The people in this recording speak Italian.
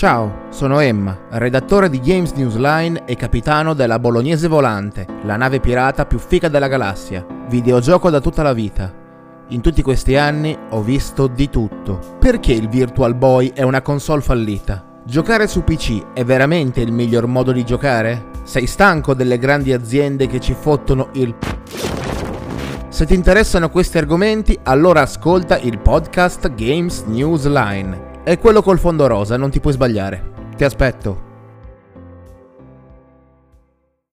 Ciao, sono Emma, redattore di Games Newsline e capitano della Bolognese Volante, la nave pirata più figa della galassia. Videogioco da tutta la vita. In tutti questi anni ho visto di tutto. Perché il Virtual Boy è una console fallita? Giocare su PC è veramente il miglior modo di giocare? Sei stanco delle grandi aziende che ci fottono il... Se ti interessano questi argomenti, allora ascolta il podcast Games Newsline. È quello col fondo rosa, non ti puoi sbagliare. Ti aspetto.